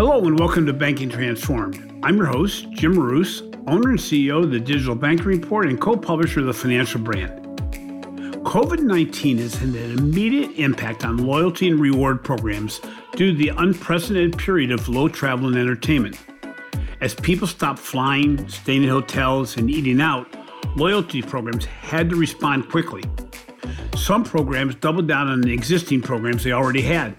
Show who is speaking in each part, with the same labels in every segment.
Speaker 1: Hello and welcome to Banking Transformed. I'm your host, Jim Marous, owner and CEO of the Digital Banking Report and co publisher of the Financial Brand. COVID 19 has had an immediate impact on loyalty and reward programs due to the unprecedented period of low travel and entertainment. As people stopped flying, staying in hotels, and eating out, loyalty programs had to respond quickly. Some programs doubled down on the existing programs they already had,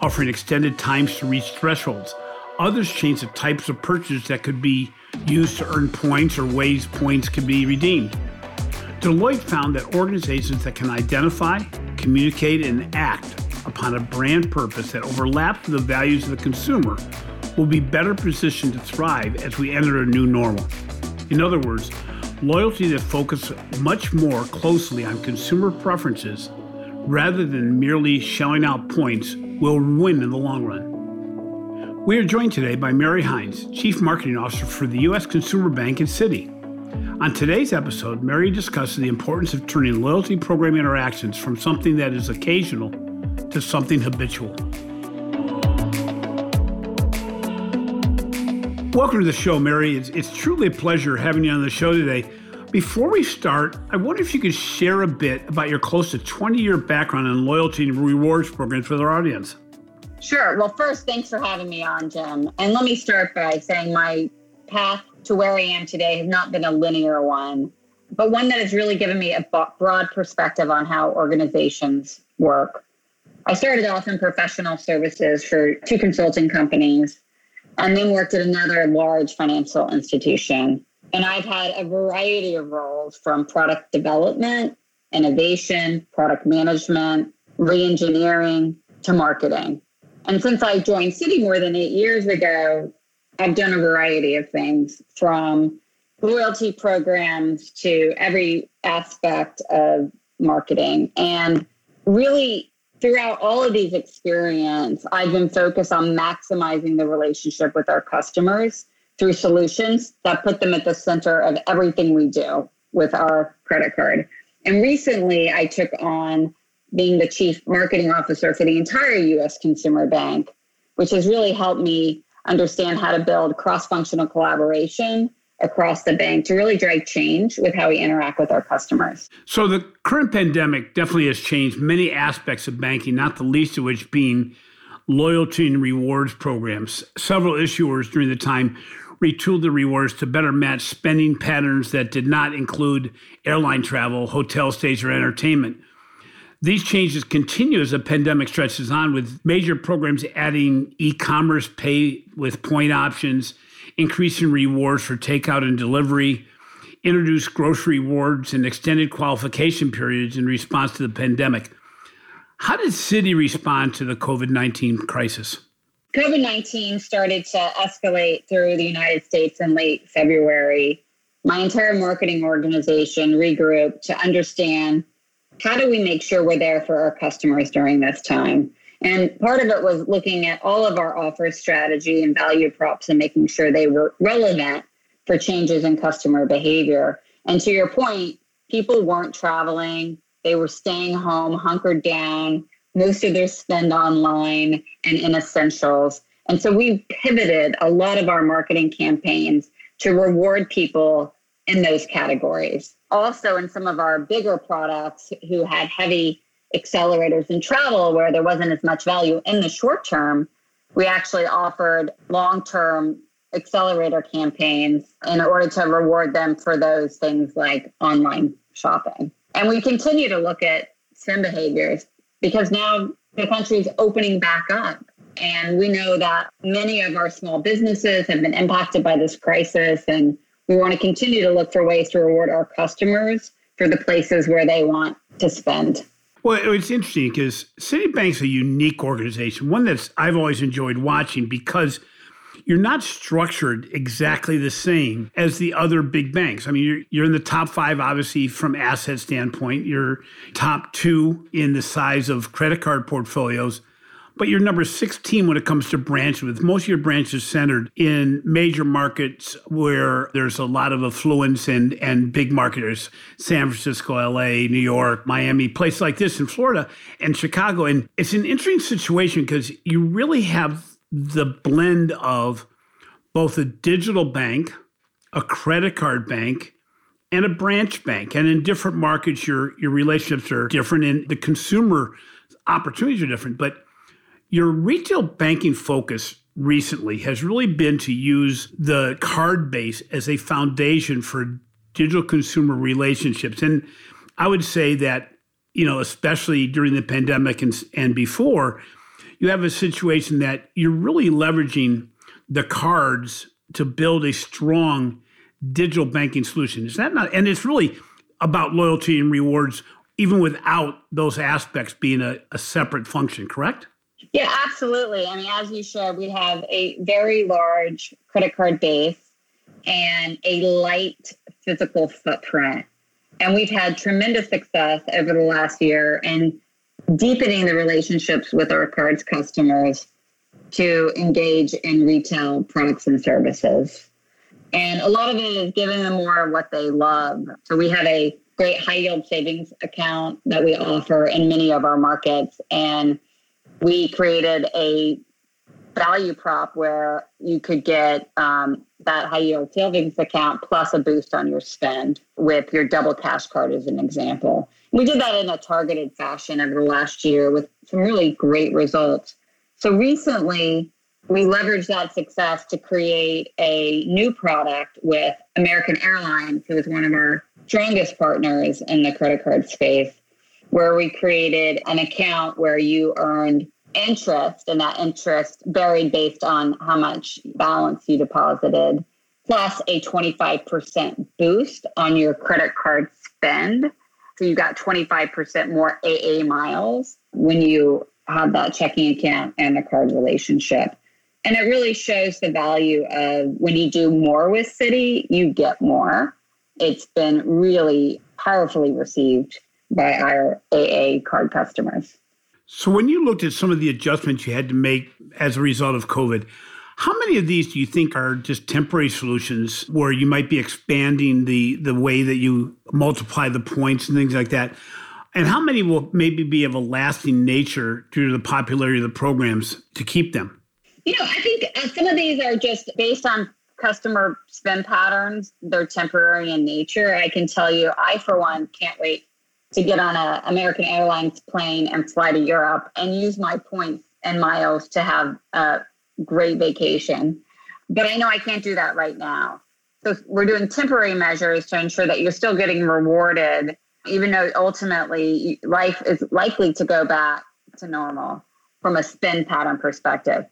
Speaker 1: offering extended times to reach thresholds. Others change the types of purchases that could be used to earn points or ways points can be redeemed. Deloitte found that organizations that can identify, communicate, and act upon a brand purpose that overlaps with the values of the consumer will be better positioned to thrive as we enter a new normal. In other words, loyalty that focuses much more closely on consumer preferences rather than merely shelling out points will win in the long run. We are joined today by Mary Hines, Chief Marketing Officer for the U.S. Consumer Bank and Citi. On today's episode, Mary discusses the importance of turning loyalty program interactions from something that is occasional to something habitual. Welcome to the show, Mary. It's, it's truly a pleasure having you on the show today. Before we start, I wonder if you could share a bit about your close to 20 year background in loyalty and rewards programs with our audience.
Speaker 2: Sure. Well, first, thanks for having me on, Jim. And let me start by saying my path to where I am today has not been a linear one, but one that has really given me a broad perspective on how organizations work. I started off in professional services for two consulting companies and then worked at another large financial institution. And I've had a variety of roles from product development, innovation, product management, reengineering to marketing. And since I joined Citi more than eight years ago, I've done a variety of things from loyalty programs to every aspect of marketing. And really throughout all of these experience, I've been focused on maximizing the relationship with our customers through solutions that put them at the center of everything we do with our credit card. And recently, I took on being the chief marketing officer for the entire US Consumer Bank, which has really helped me understand how to build cross functional collaboration across the bank to really drive change with how we interact with our customers.
Speaker 1: So, the current pandemic definitely has changed many aspects of banking, not the least of which being loyalty and rewards programs. Several issuers during the time retooled the rewards to better match spending patterns that did not include airline travel, hotel stays, or entertainment. These changes continue as the pandemic stretches on, with major programs adding e commerce pay with point options increasing rewards for takeout and delivery, introduced grocery rewards and extended qualification periods in response to the pandemic. How did Citi respond to the COVID 19 crisis?
Speaker 2: COVID 19 started to escalate through the United States in late February. My entire marketing organization regrouped to understand how do we make sure we're there for our customers during this time. And part of it was looking at all of our offer strategy and value props and making sure they were relevant for changes in customer behavior. And to your point, people weren't traveling, they were staying home, hunkered down, most of their spend online and in essentials. And so we pivoted a lot of our marketing campaigns to reward people in those categories. Also, in some of our bigger products who had heavy accelerators in travel where there wasn't as much value in the short term, we actually offered long term accelerator campaigns in order to reward them for those things like online shopping. And we continue to look at spend behaviors because now the country is opening back up. And we know that many of our small businesses have been impacted by this crisis. And we want to continue to look for ways to reward our customers for the places where they want to spend.
Speaker 1: Well, it's interesting because Citibank's a unique organization, one that's I've always enjoyed watching because you're not structured exactly the same as the other big banks. I mean, you're, you're in the top five, obviously, from asset standpoint. You're top two in the size of credit card portfolios but you're number 16 when it comes to branch with most of your branches centered in major markets where there's a lot of affluence and, and big marketers san francisco la new york miami places like this in florida and chicago and it's an interesting situation because you really have the blend of both a digital bank, a credit card bank, and a branch bank. And in different markets, your your relationships are different, and the consumer opportunities are different. But your retail banking focus recently has really been to use the card base as a foundation for digital consumer relationships. And I would say that, you know, especially during the pandemic and, and before, you have a situation that you're really leveraging the cards to build a strong digital banking solution. Is that not? And it's really about loyalty and rewards, even without those aspects being a, a separate function, correct?
Speaker 2: Yeah, absolutely. I mean, as you showed, we have a very large credit card base and a light physical footprint. And we've had tremendous success over the last year in deepening the relationships with our cards customers to engage in retail products and services. And a lot of it is giving them more of what they love. So we have a great high yield savings account that we offer in many of our markets. And we created a value prop where you could get um, that high yield savings account plus a boost on your spend with your double cash card as an example. We did that in a targeted fashion over the last year with some really great results. So recently, we leveraged that success to create a new product with American Airlines, who is one of our strongest partners in the credit card space, where we created an account where you earned interest, and that interest varied based on how much balance you deposited, plus a 25% boost on your credit card spend. So you got 25% more AA miles when you have that checking account and the card relationship. And it really shows the value of when you do more with Citi, you get more. It's been really powerfully received by our AA card customers.
Speaker 1: So, when you looked at some of the adjustments you had to make as a result of COVID, how many of these do you think are just temporary solutions where you might be expanding the the way that you multiply the points and things like that? And how many will maybe be of a lasting nature due to the popularity of the programs to keep them?
Speaker 2: You know, I think uh, some of these are just based on customer spend patterns. They're temporary in nature. I can tell you, I, for one, can't wait to get on a American Airlines plane and fly to Europe and use my points and miles to have a great vacation. But I know I can't do that right now. So we're doing temporary measures to ensure that you're still getting rewarded, even though ultimately life is likely to go back to normal from a spend pattern perspective.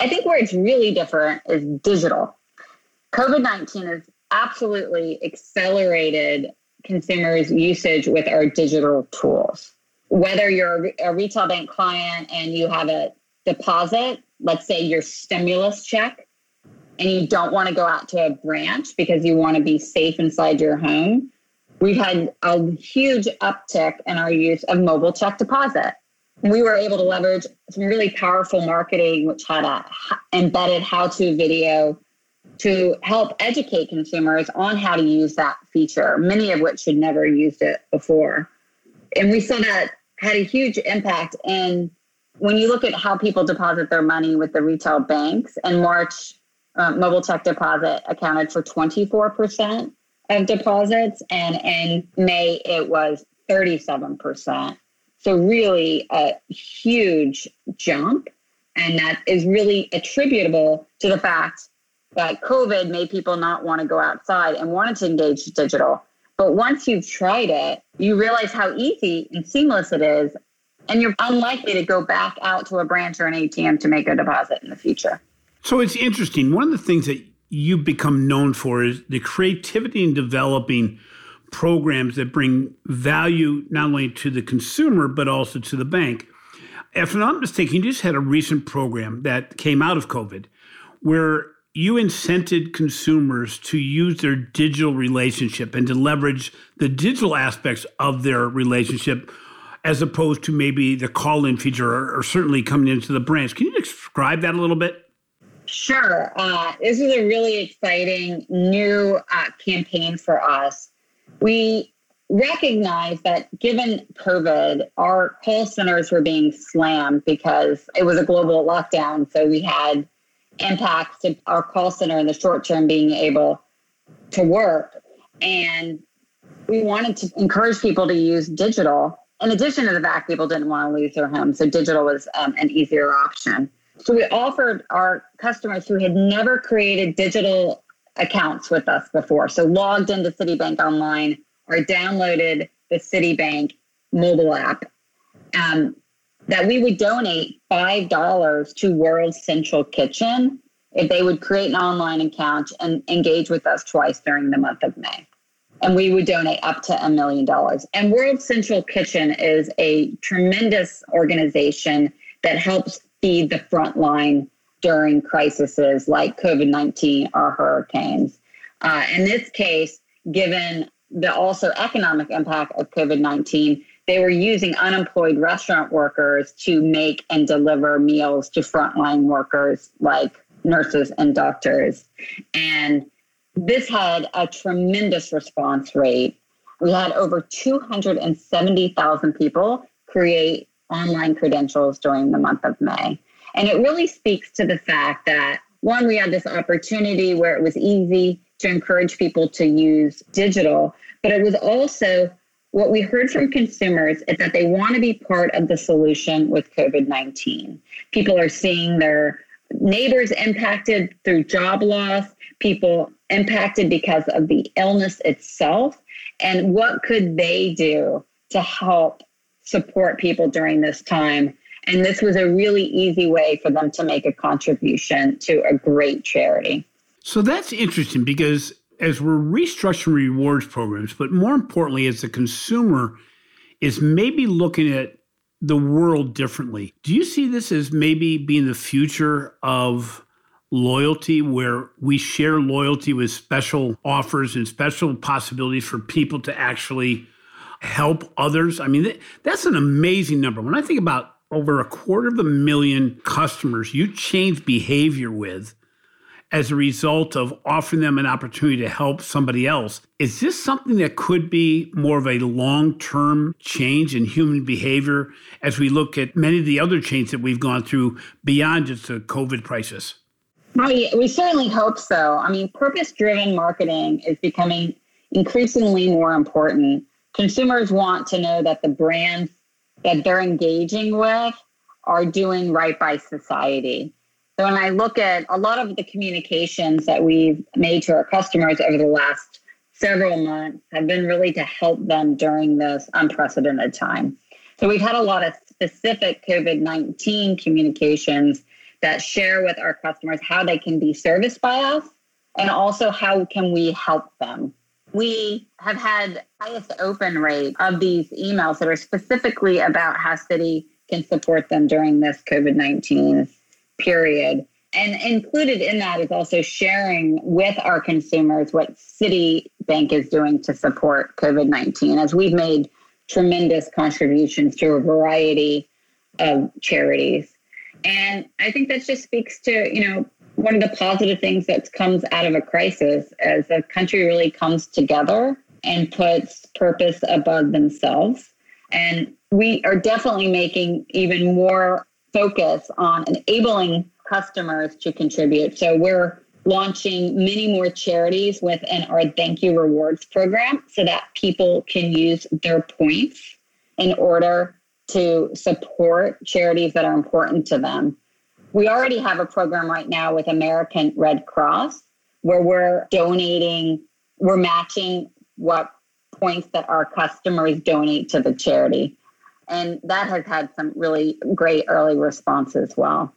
Speaker 2: I think where it's really different is digital. COVID 19 has absolutely accelerated consumers' usage with our digital tools. Whether you're a retail bank client and you have a deposit, let's say your stimulus check, and you don't want to go out to a branch because you want to be safe inside your home, we've had a huge uptick in our use of mobile check deposit. We were able to leverage some really powerful marketing, which had a embedded how-to video to help educate consumers on how to use that feature, many of which had never used it before. And we saw that had a huge impact. And when you look at how people deposit their money with the retail banks, in March, uh, mobile check deposit accounted for 24% of deposits, and in May, it was 37%. So, really, a huge jump. And that is really attributable to the fact that COVID made people not want to go outside and wanted to engage digital. But once you've tried it, you realize how easy and seamless it is. And you're unlikely to go back out to a branch or an ATM to make a deposit in the future.
Speaker 1: So it's interesting. One of the things that you've become known for is the creativity in developing programs that bring value not only to the consumer, but also to the bank. If I'm not mistaken, you just had a recent program that came out of COVID where you incented consumers to use their digital relationship and to leverage the digital aspects of their relationship as opposed to maybe the call in feature or, or, certainly coming into the branch. Can you describe that a little bit?
Speaker 2: Sure. Uh, this is a really exciting new uh, campaign for us. We recognized that given COVID, our call centers were being slammed because it was a global lockdown. So we had impacts to our call center in the short term being able to work. And we wanted to encourage people to use digital. In addition to the fact people didn't want to lose their home, so digital was um, an easier option. So we offered our customers who had never created digital accounts with us before, so logged into Citibank online or downloaded the Citibank mobile app, um, that we would donate $5 to World Central Kitchen if they would create an online account and engage with us twice during the month of May. And we would donate up to a million dollars. And World Central Kitchen is a tremendous organization that helps feed the front line during crises like COVID 19 or hurricanes. Uh, in this case, given the also economic impact of COVID 19, they were using unemployed restaurant workers to make and deliver meals to frontline workers like nurses and doctors. And this had a tremendous response rate. We had over 270,000 people create online credentials during the month of May. And it really speaks to the fact that, one, we had this opportunity where it was easy to encourage people to use digital, but it was also what we heard from consumers is that they want to be part of the solution with COVID 19. People are seeing their neighbors impacted through job loss, people impacted because of the illness itself, and what could they do to help support people during this time? And this was a really easy way for them to make a contribution to a great charity.
Speaker 1: So that's interesting because as we're restructuring rewards programs, but more importantly, as the consumer is maybe looking at the world differently. Do you see this as maybe being the future of loyalty where we share loyalty with special offers and special possibilities for people to actually help others? I mean, that's an amazing number. When I think about over a quarter of a million customers you change behavior with, as a result of offering them an opportunity to help somebody else. Is this something that could be more of a long term change in human behavior as we look at many of the other changes that we've gone through beyond just the COVID crisis?
Speaker 2: We, we certainly hope so. I mean, purpose driven marketing is becoming increasingly more important. Consumers want to know that the brands that they're engaging with are doing right by society. So when I look at a lot of the communications that we've made to our customers over the last several months have been really to help them during this unprecedented time. So we've had a lot of specific COVID 19 communications that share with our customers how they can be serviced by us and also how can we help them. We have had highest open rate of these emails that are specifically about how Citi can support them during this COVID 19 period. And included in that is also sharing with our consumers what Citibank is doing to support COVID 19, as we've made tremendous contributions to a variety of charities. And I think that just speaks to, you know, one of the positive things that comes out of a crisis as the country really comes together and puts purpose above themselves. And we are definitely making even more focus on enabling customers to contribute. So we're launching many more charities within our Thank You Rewards program so that people can use their points in order to support charities that are important to them. We already have a program right now with American Red Cross where we're donating, we're matching what points that our customers donate to the charity. And that has had some really great early response as well.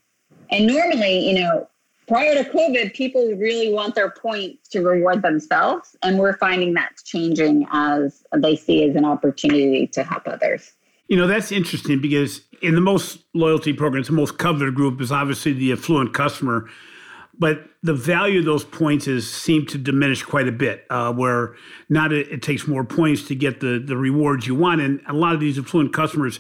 Speaker 2: And normally, you know, prior to COVID, people really want their points to reward themselves. And we're finding that's changing as they see as an opportunity to help others.
Speaker 1: You know, that's interesting because in the most loyalty programs, the most coveted group is obviously the affluent customer but the value of those points is seem to diminish quite a bit. Uh, where it, it, takes more points to get the the rewards you want, and a lot of these affluent customers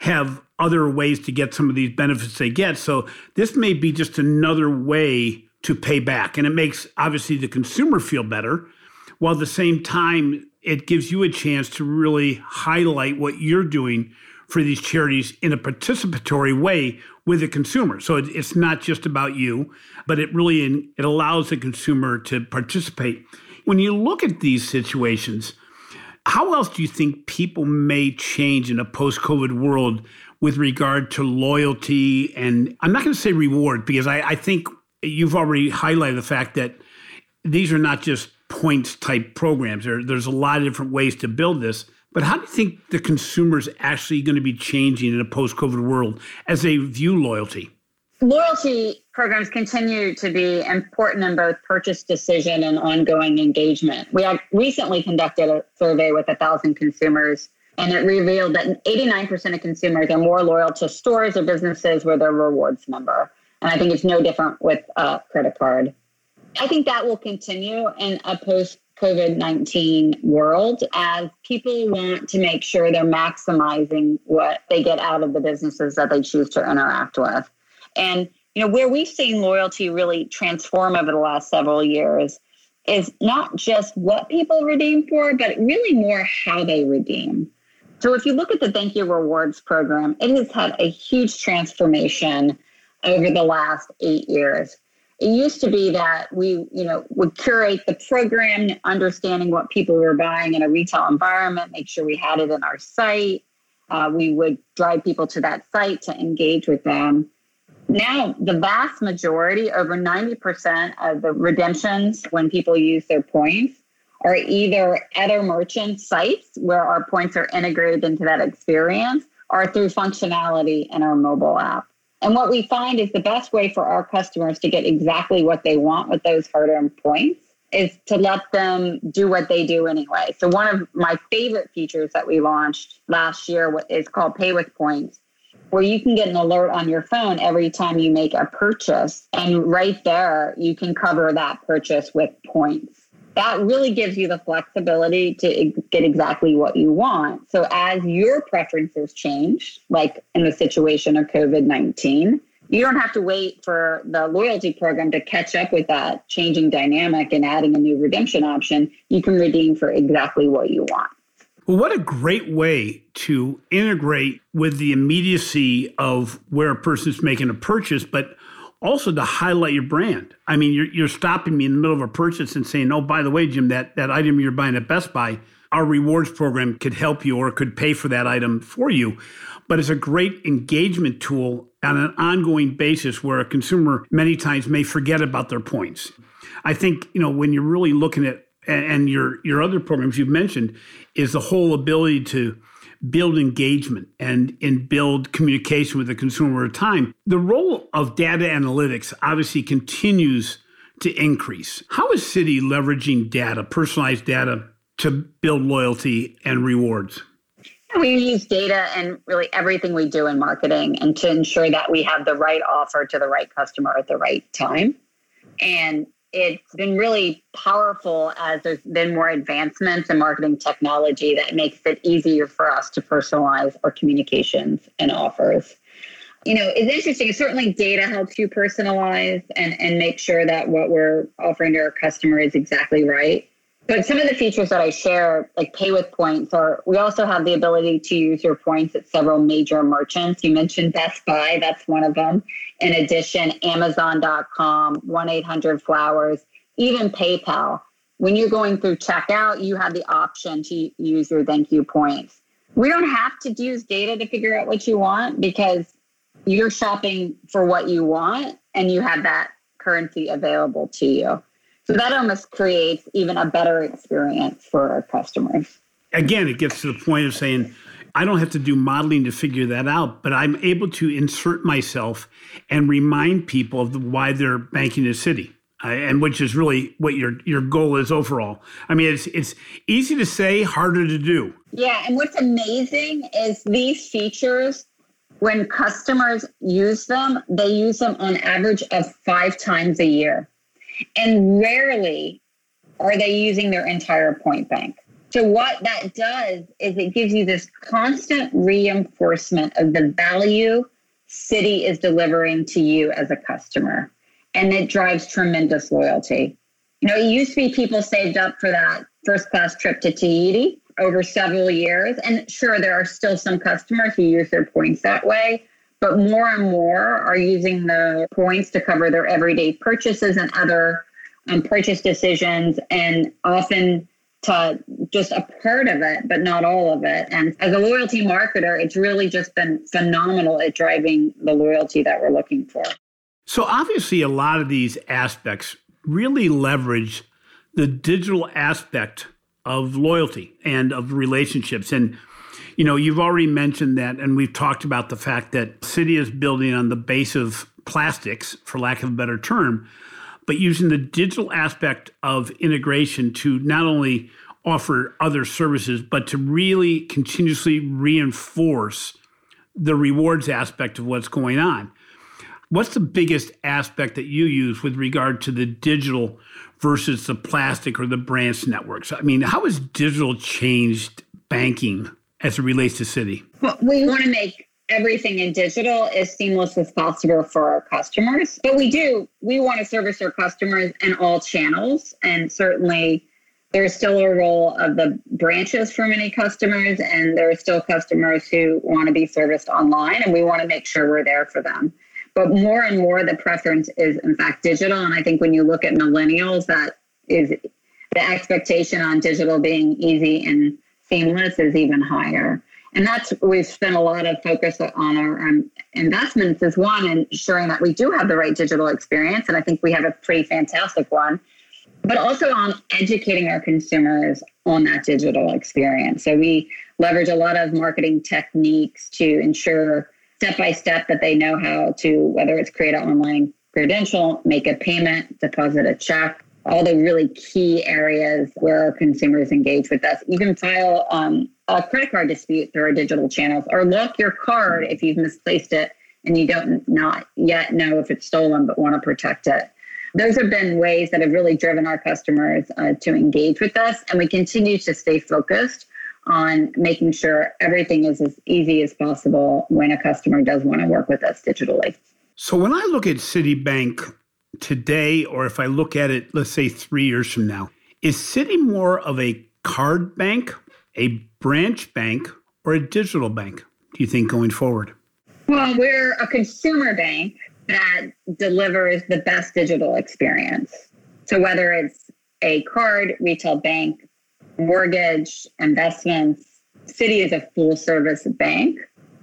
Speaker 1: have other ways to get some of these benefits they get. So this may be just another way to pay back, and it makes obviously the consumer feel better, while at the same time it gives you a chance to really highlight what you're doing for these charities in a participatory way with the consumer. So it's not just about you, but it really it allows the consumer to participate. When you look at these situations, how else do you think people may change in a post-COVID world with regard to loyalty and I'm not going to say reward because I, I think you've already highlighted the fact that these are not just points type programs. There, there's a lot of different ways to build this. But how do you think the consumer is actually going to be changing in a post COVID world as they view loyalty?
Speaker 2: Loyalty programs continue to be important in both purchase decision and ongoing engagement. We have recently conducted a survey with 1,000 consumers, and it revealed that 89% of consumers are more loyal to stores or businesses where they're rewards member. And I think it's no different with a credit card. I think that will continue in a post COVID 19 world as people want to make sure they're maximizing what they get out of the businesses that they choose to interact with. And, you know, where we've seen loyalty really transform over the last several years is not just what people redeem for, but really more how they redeem. So if you look at the Thank You Rewards program, it has had a huge transformation over the last eight years it used to be that we you know would curate the program understanding what people were buying in a retail environment make sure we had it in our site. Uh, we would drive people to that site to engage with them. Now the vast majority over 90% of the redemptions when people use their points are either at our merchant sites where our points are integrated into that experience or through functionality in our mobile app and what we find is the best way for our customers to get exactly what they want with those hard earned points is to let them do what they do anyway. So, one of my favorite features that we launched last year is called Pay with Points, where you can get an alert on your phone every time you make a purchase. And right there, you can cover that purchase with points that really gives you the flexibility to get exactly what you want. So, as your preferences change, like in the situation of COVID 19, you don't have to wait for the loyalty program to catch up with that changing dynamic and adding a new redemption option. You can redeem for exactly what you want.
Speaker 1: Well, what a great way to integrate with the immediacy of where a person's making a purchase, but also to highlight your brand. I mean, you're, you're stopping me in the middle of a purchase and saying, oh, by the way, Jim, that, that item you're buying at Best Buy, our rewards program could help you or could pay for that item for you. But it's a great engagement tool on an ongoing basis where a consumer many times may forget about their points. I think, you know, when you're really looking at and your your other programs you've mentioned is the whole ability to build engagement and, and build communication with the consumer over time. The role of data analytics obviously continues to increase. How is Citi leveraging data, personalized data, to build loyalty and rewards?
Speaker 2: We use data and really everything we do in marketing and to ensure that we have the right offer to the right customer at the right time. And it's been really powerful as there's been more advancements in marketing technology that makes it easier for us to personalize our communications and offers. You know, it's interesting. Certainly, data helps you personalize and, and make sure that what we're offering to our customer is exactly right. But some of the features that I share, like pay with points, are we also have the ability to use your points at several major merchants. You mentioned Best Buy, that's one of them. In addition, Amazon.com, 1 800 Flowers, even PayPal. When you're going through checkout, you have the option to use your thank you points. We don't have to use data to figure out what you want because you're shopping for what you want and you have that currency available to you. So that almost creates even a better experience for our customers.
Speaker 1: Again, it gets to the point of saying, I don't have to do modeling to figure that out, but I'm able to insert myself and remind people of the, why they're banking a Citi. Uh, and which is really what your your goal is overall. I mean, it's it's easy to say, harder to do.
Speaker 2: Yeah, and what's amazing is these features. When customers use them, they use them on average of five times a year. And rarely are they using their entire point bank. So, what that does is it gives you this constant reinforcement of the value Citi is delivering to you as a customer. And it drives tremendous loyalty. You know, it used to be people saved up for that first class trip to Tahiti over several years. And sure, there are still some customers who use their points that way, but more and more are using the points to cover their everyday purchases and other um, purchase decisions, and often to just a part of it, but not all of it. And as a loyalty marketer, it's really just been phenomenal at driving the loyalty that we're looking for.
Speaker 1: So, obviously, a lot of these aspects really leverage the digital aspect of loyalty and of relationships. And, you know, you've already mentioned that, and we've talked about the fact that Citi is building on the base of plastics, for lack of a better term, but using the digital aspect of integration to not only offer other services, but to really continuously reinforce the rewards aspect of what's going on. What's the biggest aspect that you use with regard to the digital versus the plastic or the branch networks? I mean, how has digital changed banking as it relates to Citi?
Speaker 2: Well, we want to make everything in digital as seamless as possible for our customers. But we do, we want to service our customers in all channels. And certainly there's still a role of the branches for many customers, and there are still customers who want to be serviced online, and we want to make sure we're there for them. But more and more, the preference is, in fact, digital. And I think when you look at millennials, that is the expectation on digital being easy and seamless is even higher. And that's we've spent a lot of focus on our um, investments is one, ensuring that we do have the right digital experience. And I think we have a pretty fantastic one, but also on educating our consumers on that digital experience. So we leverage a lot of marketing techniques to ensure step by step that they know how to, whether it's create an online credential, make a payment, deposit a check, all the really key areas where our consumers engage with us. You can file um, a credit card dispute through our digital channels or lock your card if you've misplaced it and you don't not yet know if it's stolen but want to protect it. Those have been ways that have really driven our customers uh, to engage with us, and we continue to stay focused on making sure everything is as easy as possible when a customer does want to work with us digitally.
Speaker 1: So when I look at Citibank today, or if I look at it, let's say three years from now, is Citi more of a card bank, a branch bank, or a digital bank, do you think, going forward?
Speaker 2: Well, we're a consumer bank that delivers the best digital experience. So whether it's a card, retail bank, mortgage, investments. Citi is a full service bank.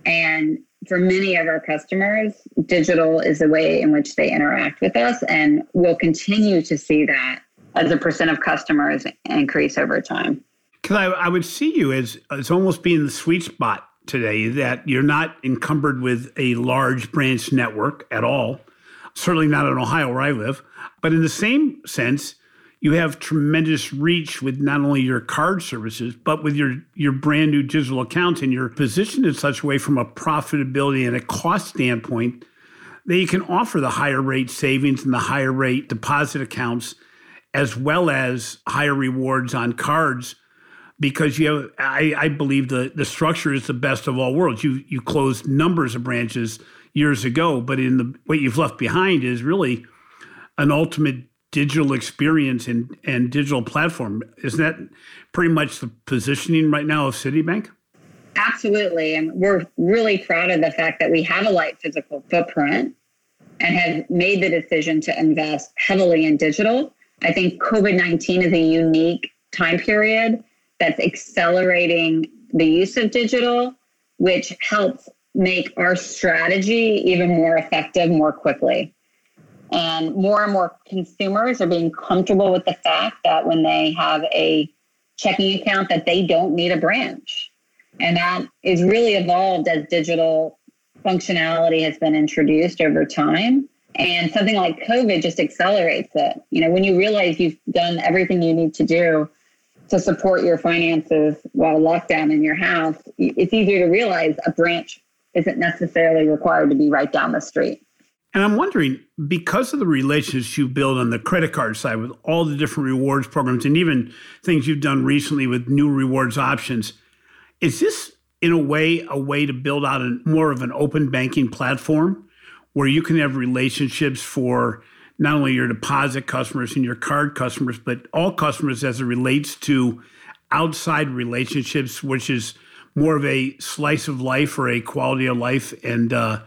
Speaker 2: And for many of our customers, digital is the way in which they interact with us. And we'll continue to see that as a percent of customers increase over time.
Speaker 1: Because I, I would see you as, as almost being the sweet spot today, that you're not encumbered with a large branch network at all, certainly not in Ohio where I live. But in the same sense, you have tremendous reach with not only your card services, but with your, your brand new digital accounts and you're positioned in such a way from a profitability and a cost standpoint that you can offer the higher rate savings and the higher rate deposit accounts, as well as higher rewards on cards. Because you have, I, I believe the, the structure is the best of all worlds. You you closed numbers of branches years ago, but in the what you've left behind is really an ultimate digital experience and, and digital platform. Isn't that pretty much the positioning right now of Citibank?
Speaker 2: Absolutely. And we're really proud of the fact that we have a light physical footprint and have made the decision to invest heavily in digital. I think COVID 19 is a unique time period that's accelerating the use of digital, which helps make our strategy even more effective more quickly. And more and more consumers are being comfortable with the fact that when they have a checking account that they don't need a branch. And that is really evolved as digital functionality has been introduced over time. And something like COVID just accelerates it. You know, when you realize you've done everything you need to do to support your finances while locked down in your house, it's easier to realize a branch isn't necessarily required to be right down the street.
Speaker 1: And I'm wondering, because of the relationships you build on the credit card side with all the different rewards programs and even things you've done recently with new rewards options, is this in a way a way to build out a more of an open banking platform where you can have relationships for not only your deposit customers and your card customers, but all customers as it relates to outside relationships, which is more of a slice of life or a quality of life, and uh,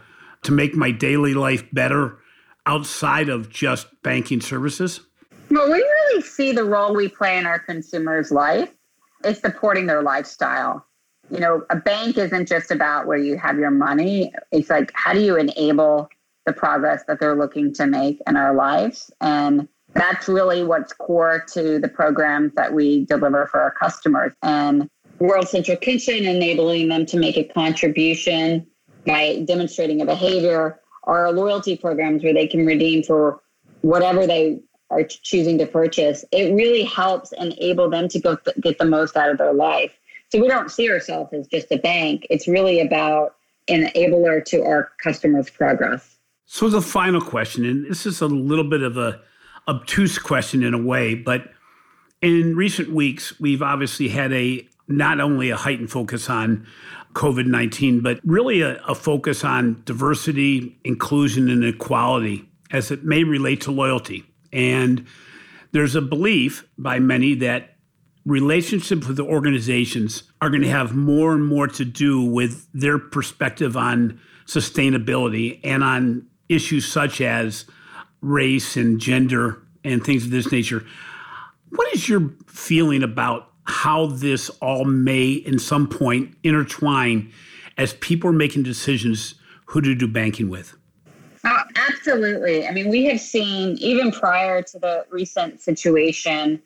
Speaker 1: to make my daily life better outside of just banking services?
Speaker 2: Well, we really see the role we play in our consumers' life is supporting their lifestyle. You know, a bank isn't just about where you have your money. It's like, how do you enable the progress that they're looking to make in our lives? And that's really what's core to the programs that we deliver for our customers. And World Central Kitchen, enabling them to make a contribution by demonstrating a behavior, our loyalty programs where they can redeem for whatever they are choosing to purchase. It really helps enable them to go th- get the most out of their life. So we don't see ourselves as just a bank. It's really about an enabler to our customers' progress.
Speaker 1: So the final question, and this is a little bit of a obtuse question in a way, but in recent weeks, we've obviously had a not only a heightened focus on COVID 19, but really a, a, focus on diversity, inclusion, and equality as it may relate to loyalty. And there's a belief by many that relationships with the organizations are going to have more and more to do with their perspective on sustainability and on issues such as race and gender and things of this nature. What is your feeling about how this all may, in some point, intertwine as people are making decisions who to do banking with?
Speaker 2: Oh, absolutely. I mean, we have seen, even prior to the recent situation,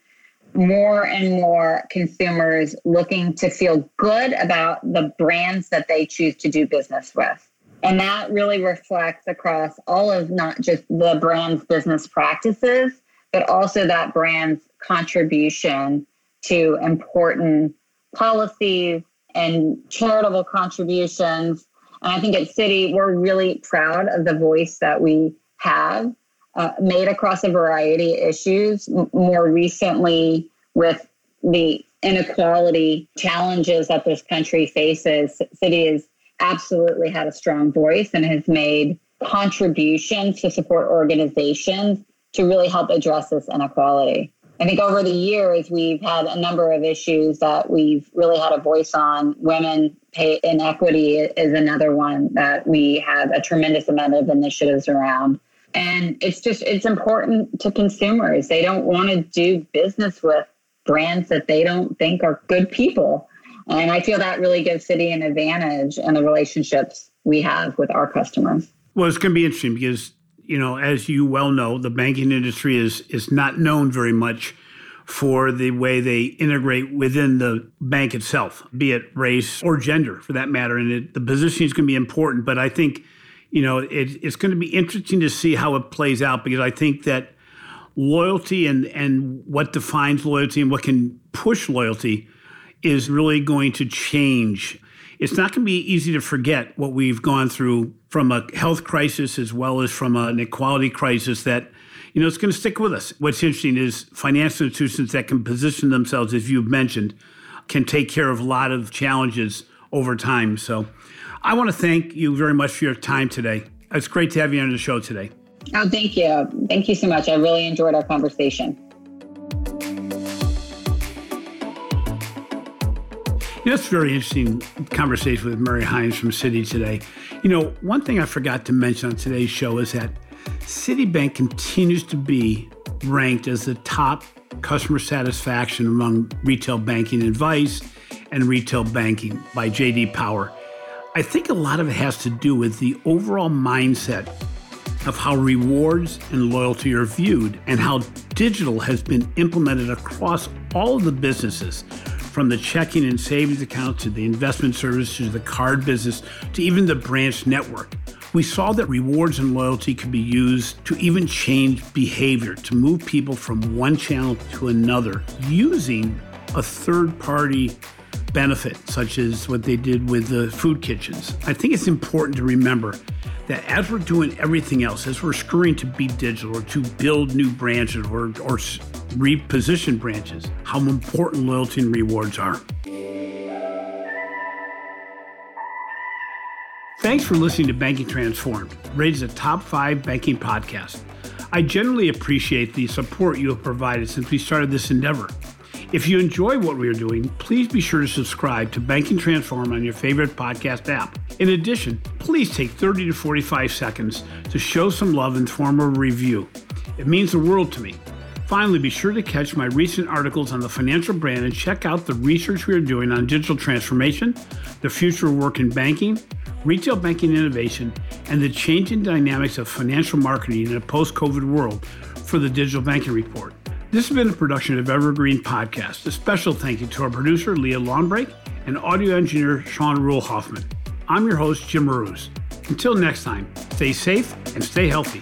Speaker 2: more and more consumers looking to feel good about the brands that they choose to do business with. And that really reflects across all of not just the brand's business practices, but also that brand's contribution to important policies and charitable contributions. And I think at Citi, we're really proud of the voice that we have uh, made across a variety of issues. More recently, with the inequality challenges that this country faces, Citi has absolutely had a strong voice and has made contributions to support organizations to really help address this inequality. I think over the years, we've had a number of issues that we've really had a voice on. Women pay inequity is another one that we have a tremendous amount of initiatives around. And it's just, it's important to consumers. They don't want to do business with brands that they don't think are good people. And I feel that really gives Citi an advantage in the relationships we have with our customers.
Speaker 1: Well, it's going to be interesting because you know, as you well know, the banking industry is is not known very much for the way they integrate within the bank itself, be it race or gender for that matter. And it, the positioning is going to be important. But I think, you know, it, it's going to be interesting to see how it plays out because I think that loyalty and, and what defines loyalty and what can push loyalty is really going to change it's not going to be easy to forget what we've gone through from a health crisis as well as from an equality crisis that you know it's going to stick with us. What's interesting is financial institutions that can position themselves as you've mentioned can take care of a lot of challenges over time. So i want to thank you very much for your time today. It's great to have you on the show today.
Speaker 2: Oh thank you. Thank you so much. I really enjoyed our conversation
Speaker 1: It's a very interesting conversation with Mary Hines from Citi today. You know, one thing I forgot to mention on today's show is that Citibank continues to be ranked as the top customer satisfaction among retail banking advice and retail banking by JD Power. I think a lot of it has to do with the overall mindset of how rewards and loyalty are viewed and how digital has been implemented across all of the businesses from the checking and savings account to the investment services to the card business to even the branch network. We saw that rewards and loyalty could be used to even change behavior, to move people from one channel to another using a third party benefit, such as what they did with the food kitchens. I think it's important to remember that as we're doing everything else, as we're screwing to be digital or to build new branches or, or reposition branches, how important loyalty and rewards are. Thanks for listening to Banking Transformed, rated a top five banking podcast. I generally appreciate the support you have provided since we started this endeavor. If you enjoy what we are doing, please be sure to subscribe to Banking Transform on your favorite podcast app. In addition, please take 30 to 45 seconds to show some love and form a review. It means the world to me. Finally, be sure to catch my recent articles on the financial brand and check out the research we are doing on digital transformation, the future of work in banking, retail banking innovation, and the changing dynamics of financial marketing in a post COVID world for the Digital Banking Report. This has been a production of Evergreen Podcast. A special thank you to our producer, Leah Longbrake, and audio engineer, Sean Rule Hoffman. I'm your host, Jim Marous. Until next time, stay safe and stay healthy.